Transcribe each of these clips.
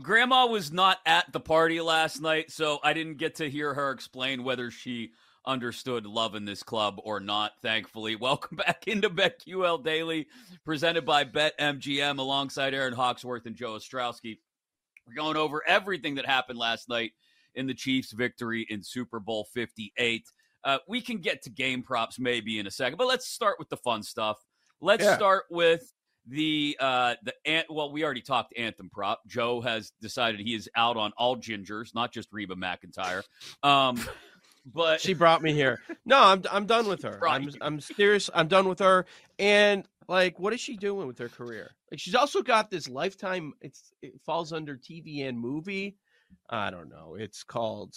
Grandma was not at the party last night, so I didn't get to hear her explain whether she understood love in this club or not, thankfully. Welcome back into BetQL Daily, presented by BetMGM alongside Erin Hawksworth and Joe Ostrowski. We're going over everything that happened last night in the Chiefs' victory in Super Bowl 58. Uh, we can get to game props maybe in a second, but let's start with the fun stuff. Let's yeah. start with the uh the ant well we already talked anthem prop. Joe has decided he is out on all gingers not just Reba McEntire. Um but she brought me here. No i'm i'm done with her. I'm i'm serious i'm done with her. And like what is she doing with her career? Like she's also got this lifetime it's it falls under tv and movie. I don't know. It's called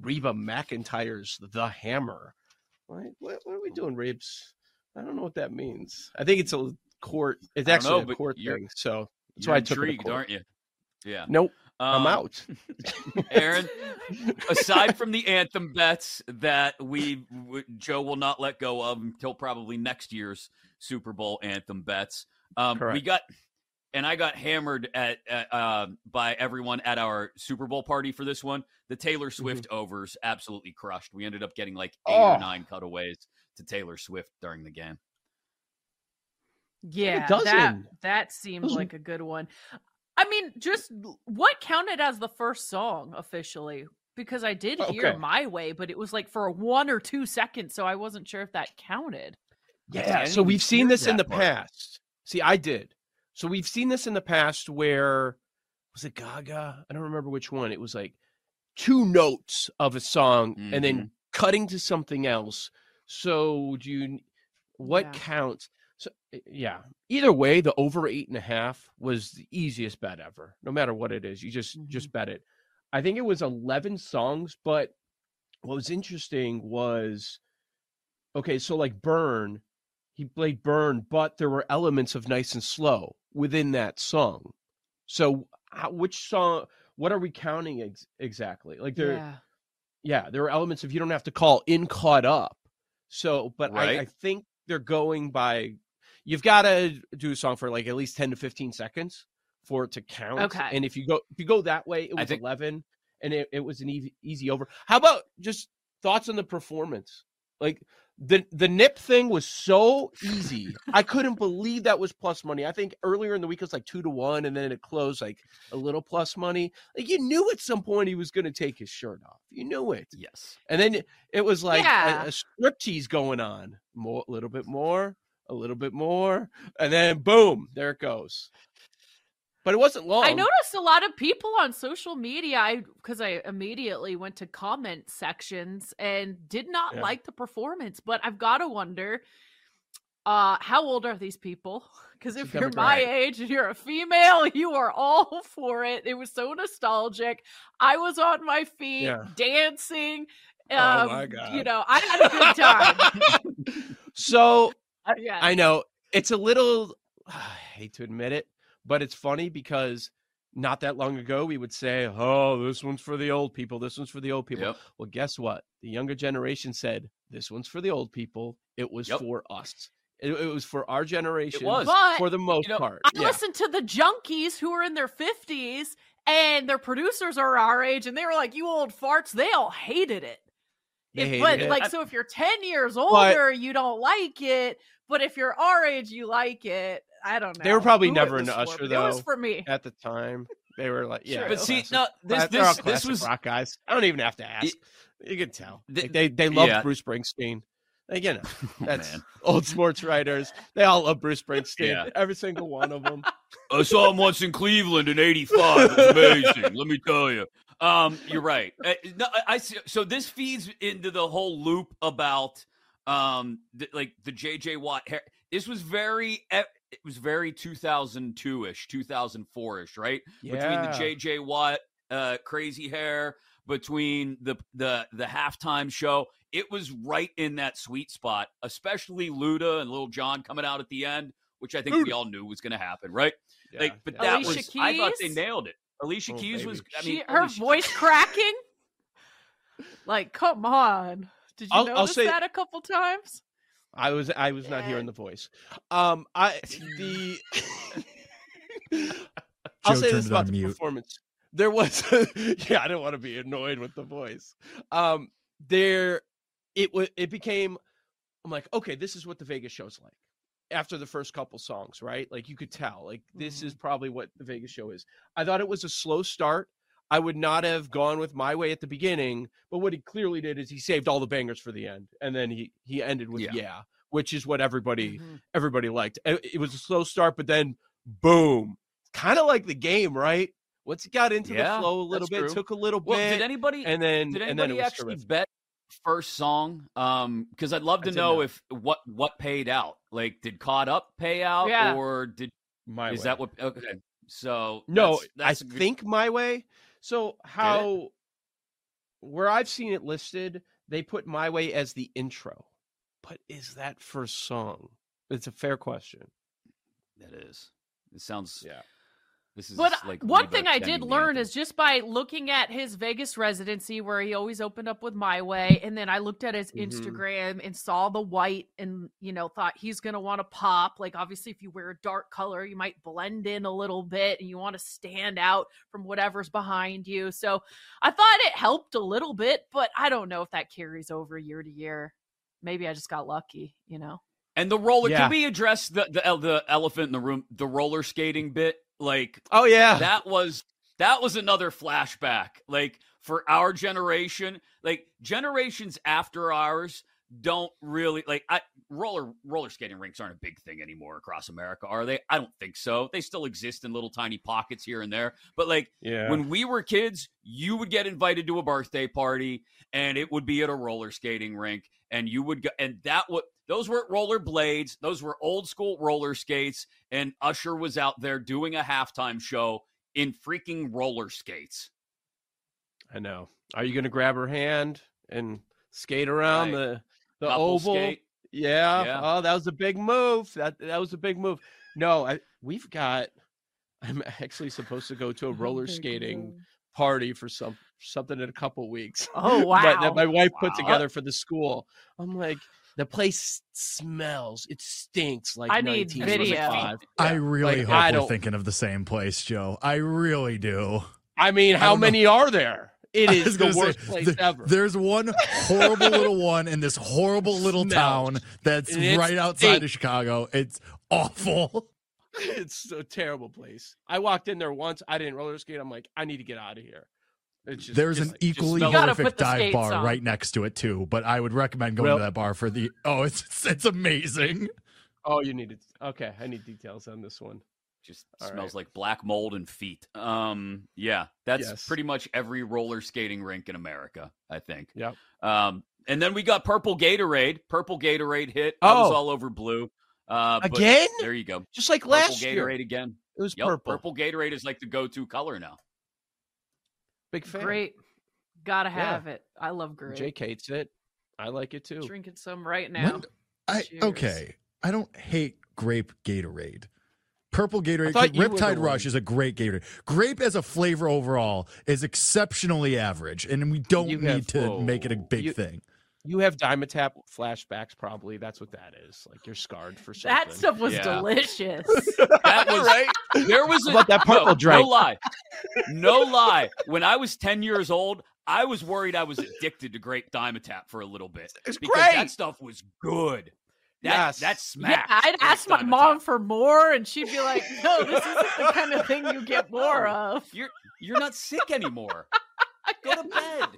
Reba McEntire's the hammer. What, what, what are we doing Rebs? I don't know what that means. I think it's a court. It's actually know, a court thing. So that's why I took intrigued, aren't you? Yeah. Nope. Um, I'm out. Erin, aside from the anthem bets that we Joe will not let go of until probably next year's Super Bowl anthem bets, um, we got and I got hammered at, at uh, by everyone at our Super Bowl party for this one. The Taylor mm-hmm. Swift mm-hmm. overs absolutely crushed. We ended up getting like eight oh. or nine cutaways to Taylor Swift during the game. Yeah, that that seemed like a good one. I mean, just what counted as the first song officially? Because I did hear okay. "My Way," but it was like for one or two seconds, so I wasn't sure if that counted. Yeah, so we've seen this in the part. past. See, I did. So we've seen this in the past where was it Gaga? I don't remember which one. It was like two notes of a song mm-hmm. and then mm-hmm. cutting to something else. So do you what yeah. counts? So yeah, either way, the over eight and a half was the easiest bet ever. No matter what it is, you just mm-hmm. just bet it. I think it was eleven songs, but what was interesting was okay. So like Burn, he played Burn, but there were elements of Nice and Slow within that song. So how, which song? What are we counting ex- exactly? Like there, yeah. yeah, there are elements of you don't have to call in caught up. So, but right. I, I think they're going by you've got to do a song for like at least 10 to 15 seconds for it to count. Okay. And if you go if you go that way, it was think... 11 and it, it was an easy, easy over. How about just thoughts on the performance? Like the the nip thing was so easy. I couldn't believe that was plus money. I think earlier in the week it was like two to one, and then it closed like a little plus money. Like you knew at some point he was going to take his shirt off. You knew it. Yes. And then it was like yeah. a, a striptease going on. More, a little bit more, a little bit more, and then boom, there it goes. But it wasn't long. I noticed a lot of people on social media. I because I immediately went to comment sections and did not yeah. like the performance. But I've got to wonder, uh, how old are these people? Because if you're my age and you're a female, you are all for it. It was so nostalgic. I was on my feet yeah. dancing. Um, oh my god! You know, I had a good time. so yeah. I know it's a little. I hate to admit it, but it's funny because not that long ago we would say, "Oh, this one's for the old people. This one's for the old people." Yep. Well, guess what? The younger generation said, "This one's for the old people. It was yep. for us." It, it, was for our generation. It was but, for the most you know, part. I yeah. listened to the junkies who are in their fifties, and their producers are our age, and they were like, "You old farts." They all hated it. If, but it. like, so if you're ten years older, but, you don't like it. But if you're our age, you like it. I don't know. They were probably Who never into Usher for? though. It was for me at the time. They were like, yeah. Sure. But see, no, this this, this was rock guys. I don't even have to ask. It, you can tell. The, they they love yeah. Bruce Springsteen. Like, you know, oh, that's oh, old sports writers. They all love Bruce Springsteen. Yeah. Every single one of them. I saw him once in Cleveland in '85. It's amazing. Let me tell you. Um, you're right. I, uh, no, I, so this feeds into the whole loop about um, the, like the JJ Watt. This was very it was very 2002ish, 2004ish, right? Yeah. Between the JJ Watt uh, crazy hair, between the the the halftime show, it was right in that sweet spot, especially Luda and Lil Jon coming out at the end, which I think Luda. we all knew was going to happen, right? Yeah, like, but that Alicia was Keys? I thought they nailed it. Alicia oh, Keys baby. was I mean, she, her voice cracking. like, come on. Did you I'll, notice I'll say, that a couple times? I was I was not hearing the voice. Um, I the I'll say this about the mute. performance. There was, yeah, I didn't want to be annoyed with the voice. Um, there, it was, it became. I'm like, okay, this is what the Vegas show's like after the first couple songs, right? Like you could tell, like this mm-hmm. is probably what the Vegas show is. I thought it was a slow start. I would not have gone with my way at the beginning, but what he clearly did is he saved all the bangers for the end, and then he he ended with yeah, yeah which is what everybody mm-hmm. everybody liked. It was a slow start, but then boom, kind of like the game, right? Once he got into yeah, the flow a little bit, true. took a little well, bit. Did anybody and then did anybody then actually terrific. bet first song? Um, because I'd love to know, know, if what what paid out. Like, did Caught Up pay out, yeah. or did my is way. that what? Okay, so no, that's, that's I good... think my way. So how where I've seen it listed, they put my way as the intro. But is that first song? It's a fair question. That is. It sounds yeah. This is but like one thing I did learn is just by looking at his Vegas residency where he always opened up with My Way, and then I looked at his mm-hmm. Instagram and saw the white, and you know thought he's gonna want to pop. Like obviously, if you wear a dark color, you might blend in a little bit, and you want to stand out from whatever's behind you. So I thought it helped a little bit, but I don't know if that carries over year to year. Maybe I just got lucky, you know. And the roller. Yeah. Can we address the, the the elephant in the room? The roller skating bit. Like, oh yeah, that was that was another flashback. Like for our generation, like generations after ours don't really like I roller roller skating rinks aren't a big thing anymore across America, are they? I don't think so. They still exist in little tiny pockets here and there. But like yeah. when we were kids, you would get invited to a birthday party and it would be at a roller skating rink and you would go and that would those weren't roller blades, those were old school roller skates and Usher was out there doing a halftime show in freaking roller skates. I know. Are you going to grab her hand and skate around right. the the Couple oval. Skate. Yeah. yeah. Oh, that was a big move. That that was a big move. No, I we've got. I'm actually supposed to go to a roller skating party for some something in a couple weeks. Oh wow! that, that my wife wow. put together for the school. I'm like, the place smells. It stinks like I need video. I really like, hope I we're thinking of the same place, Joe. I really do. I mean, how many know. are there? It is the worst say, place ever. There's one horrible little one in this horrible little town that's right outside of Chicago. It's awful. It's a terrible place. I walked in there once. I didn't roller skate. I'm like, I need to get out of here. Just, There's an equally horrific dive bar on. right next to it too, but I would recommend going well, to that bar for the. Oh, it's it's amazing. Oh, you need it. Okay, I need details on this one just All smells right. like black mold and feet. Um, yeah, that's yes. pretty much every roller skating rink in America, I think. Yeah. Um, and then we got purple Gatorade. Purple Gatorade hit. Oh. I was all over blue. Uh, again? There you go. Just like purple last Gatorade year. again. It was yep, purple. Purple Gatorade is like the go-to color now. Big fan. Great. Gotta have yeah. it. I love grape. Jake hates it. I like it too. Drinking some right now. When, I okay. I don't hate grape Gatorade. Purple Gatorade. Riptide Rush is a great Gatorade. Grape as a flavor overall is exceptionally average, and we don't you need have, to whoa, make it a big you, thing. You have Dimetapp flashbacks, probably. That's what that is. Like you're scarred for something. That stuff was yeah. delicious. that was right. There was a, about that purple no, drink. No lie, no lie. When I was ten years old, I was worried I was addicted to grape Dimetapp for a little bit it's because great. that stuff was good. That, yes. That's smack. Yeah, I'd ask my mom for more, and she'd be like, "No, this isn't the kind of thing you get more of. You're you're not sick anymore. Go to bed."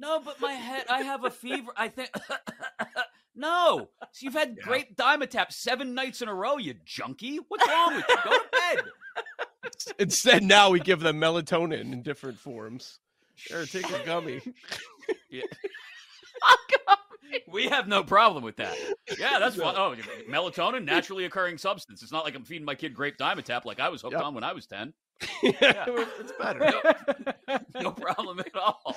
No, but my head. I have a fever. I think. no, so you've had yeah. grape Dimetapp seven nights in a row. You junkie. What's wrong with you? Go to bed. Instead, now we give them melatonin in different forms. Sure, take a gummy. yeah. we have no problem with that. Yeah, that's fun. Oh, melatonin, naturally occurring substance. It's not like I'm feeding my kid grape Dimetapp like I was hooked yep. on when I was 10. Yeah, it's better. No, no problem at all.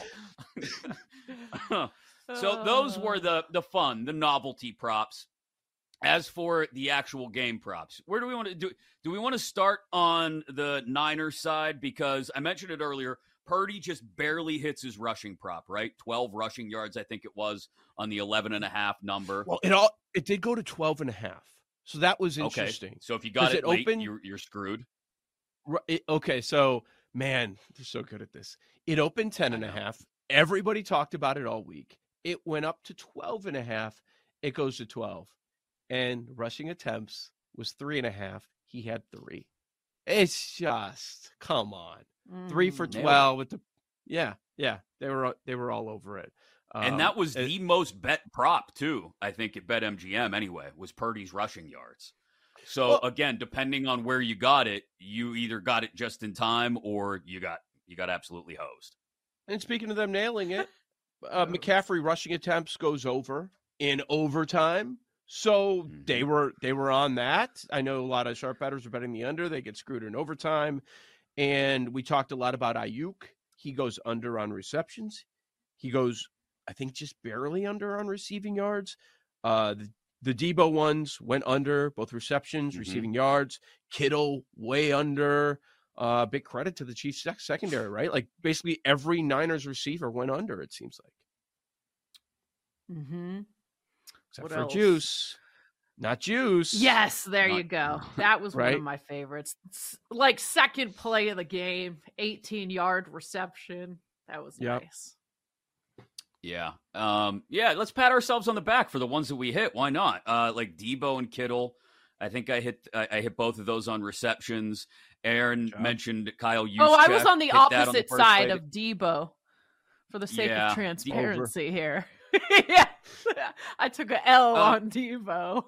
so those were uh. the the fun, the novelty props. As for the actual game props, where do we want to do? Do we want to start on the Niners side because I mentioned it earlier? Purdy just barely hits his rushing prop, right? 12 rushing yards, I think it was on the 11 and a half number. Well, it all it did go to 12 and a half. So that was interesting. Okay. So if you got it, it late, open, you're, you're screwed. Okay, so man, they're so good at this. It opened 10 and a half. Everybody talked about it all week. It went up to 12 and a half. It goes to 12. And rushing attempts was three and a half. He had three. It's just come on. Mm, three for 12 with the yeah, yeah. They were they were all over it. Um, and that was it, the most bet prop too, I think at BetMGM anyway, was Purdy's rushing yards. So well, again, depending on where you got it, you either got it just in time or you got you got absolutely hosed. And speaking of them nailing it, uh, McCaffrey rushing attempts goes over in overtime. So mm-hmm. they were they were on that. I know a lot of sharp bettors are betting the under. They get screwed in overtime. And we talked a lot about Aiyuk. He goes under on receptions. He goes, I think, just barely under on receiving yards. Uh, the the Debo ones went under both receptions, mm-hmm. receiving yards. Kittle way under. Uh, big credit to the Chiefs secondary, right? Like basically every Niners receiver went under. It seems like. Mm-hmm. Except what for else? Juice, not Juice. Yes, there not, you go. That was right? one of my favorites. It's like second play of the game, 18 yard reception. That was yep. nice. Yeah. Um, yeah, let's pat ourselves on the back for the ones that we hit. Why not? Uh, like Debo and Kittle. I think I hit I, I hit both of those on receptions. Erin mentioned Kyle Juszczyk. Oh, I was on the opposite on the side of Debo for the sake yeah, of transparency here. yeah. I took a L uh, on Debo.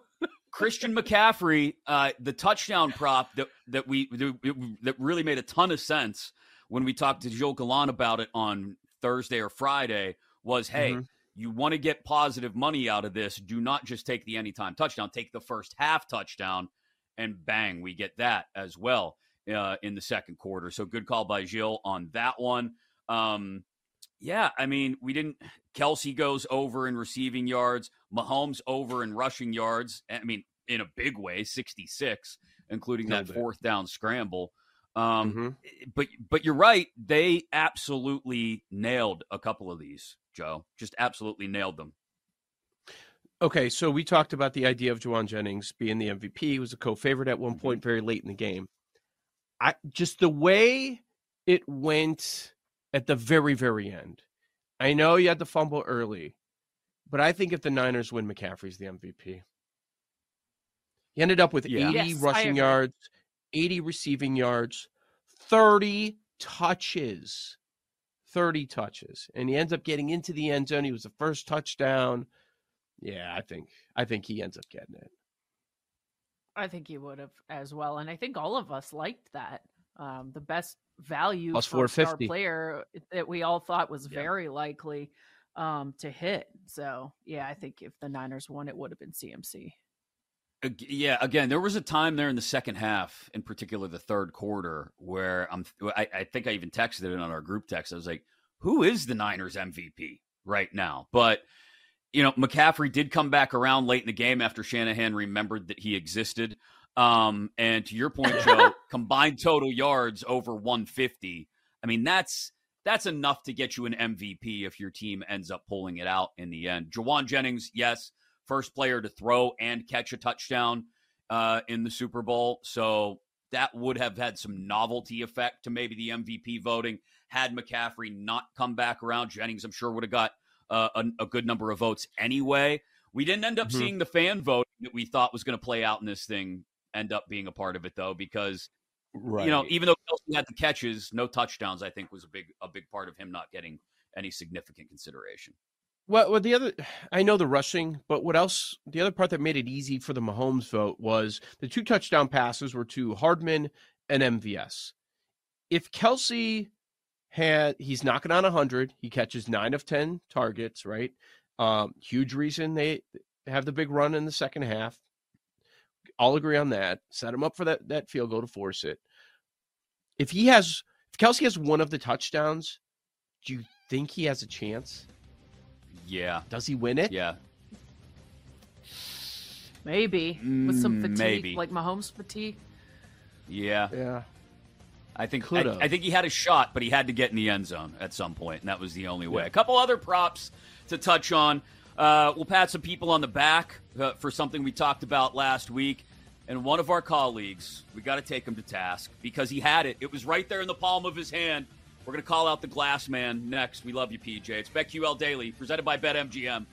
Christian McCaffrey, uh, the touchdown prop that that we that really made a ton of sense when we talked to Joe Galan about it on Thursday or Friday was hey, mm-hmm. you want to get positive money out of this. Do not just take the anytime touchdown, take the first half touchdown, and bang, we get that as well uh, in the second quarter. So good call by Gilles on that one. Um, yeah, I mean, we didn't. Kelce goes over in receiving yards, Mahomes over in rushing yards. I mean, in a big way, 66, including that fourth down scramble. Um, mm-hmm. But but you're right. They absolutely nailed a couple of these. Joe. Just absolutely nailed them. Okay, so we talked about the idea of Jauan Jennings being the MVP. He was a co-favorite at one mm-hmm. point very late in the game. I just the way it went at the very, very end. I know you had to fumble early, but I think if the Niners win, McCaffrey's the MVP. He ended up with yeah. 80 yes, rushing yards, 80 receiving yards, 30 touches. 30 touches and he ends up getting into the end zone. He was the first touchdown. Yeah, I think I think he ends up getting it. I think he would have as well. And I think all of us liked that. Um, the best value Plus for star player that we all thought was yeah. very likely um, to hit. So yeah, I think if the Niners won, it would have been CMC. Yeah, again, there was a time there in the second half, in particular the third quarter, where I'm. I, I think I even texted it on our group text. I was like, "Who is the Niners MVP right now?" But you know, McCaffrey did come back around late in the game after Shanahan remembered that he existed. Um, and to your point, Joe, combined total yards over 150. I mean, that's that's enough to get you an MVP if your team ends up pulling it out in the end. Jauan Jennings, yes, first player to throw and catch a touchdown uh, in the Super Bowl. So that would have had some novelty effect to maybe the MVP voting. Had McCaffrey not come back around, Jennings, I'm sure, would have got uh, a, a, good number of votes anyway. We didn't end up mm-hmm. seeing the fan vote that we thought was going to play out in this thing end up being a part of it, though, because. Right. You know, even though Kelce had the catches, no touchdowns, I think was a big a big part of him not getting any significant consideration. Well, well, the other, I know the rushing, but what else? The other part that made it easy for the Mahomes vote was the two touchdown passes were to Hardman and MVS. If Kelce had, he's knocking on 100, he catches nine of 10 targets, right? Um, huge reason they have the big run in the second half. All agree on that. Set him up for that, that field goal to force it. If he has, if Kelce has one of the touchdowns, do you think he has a chance? Yeah. Does he win it? Yeah. Maybe with some mm, fatigue, Maybe. like Mahomes fatigue. Yeah. Yeah. I think I, I, think he had a shot, but he had to get in the end zone at some point, and that was the only way. Yeah. A couple other props to touch on. Uh, we'll pat some people on the back uh, for something we talked about last week. And one of our colleagues, we got to take him to task because he had it. It was right there in the palm of his hand. We're going to call out the glass man next. We love you, PJ. It's BetQL Daily, presented by BetMGM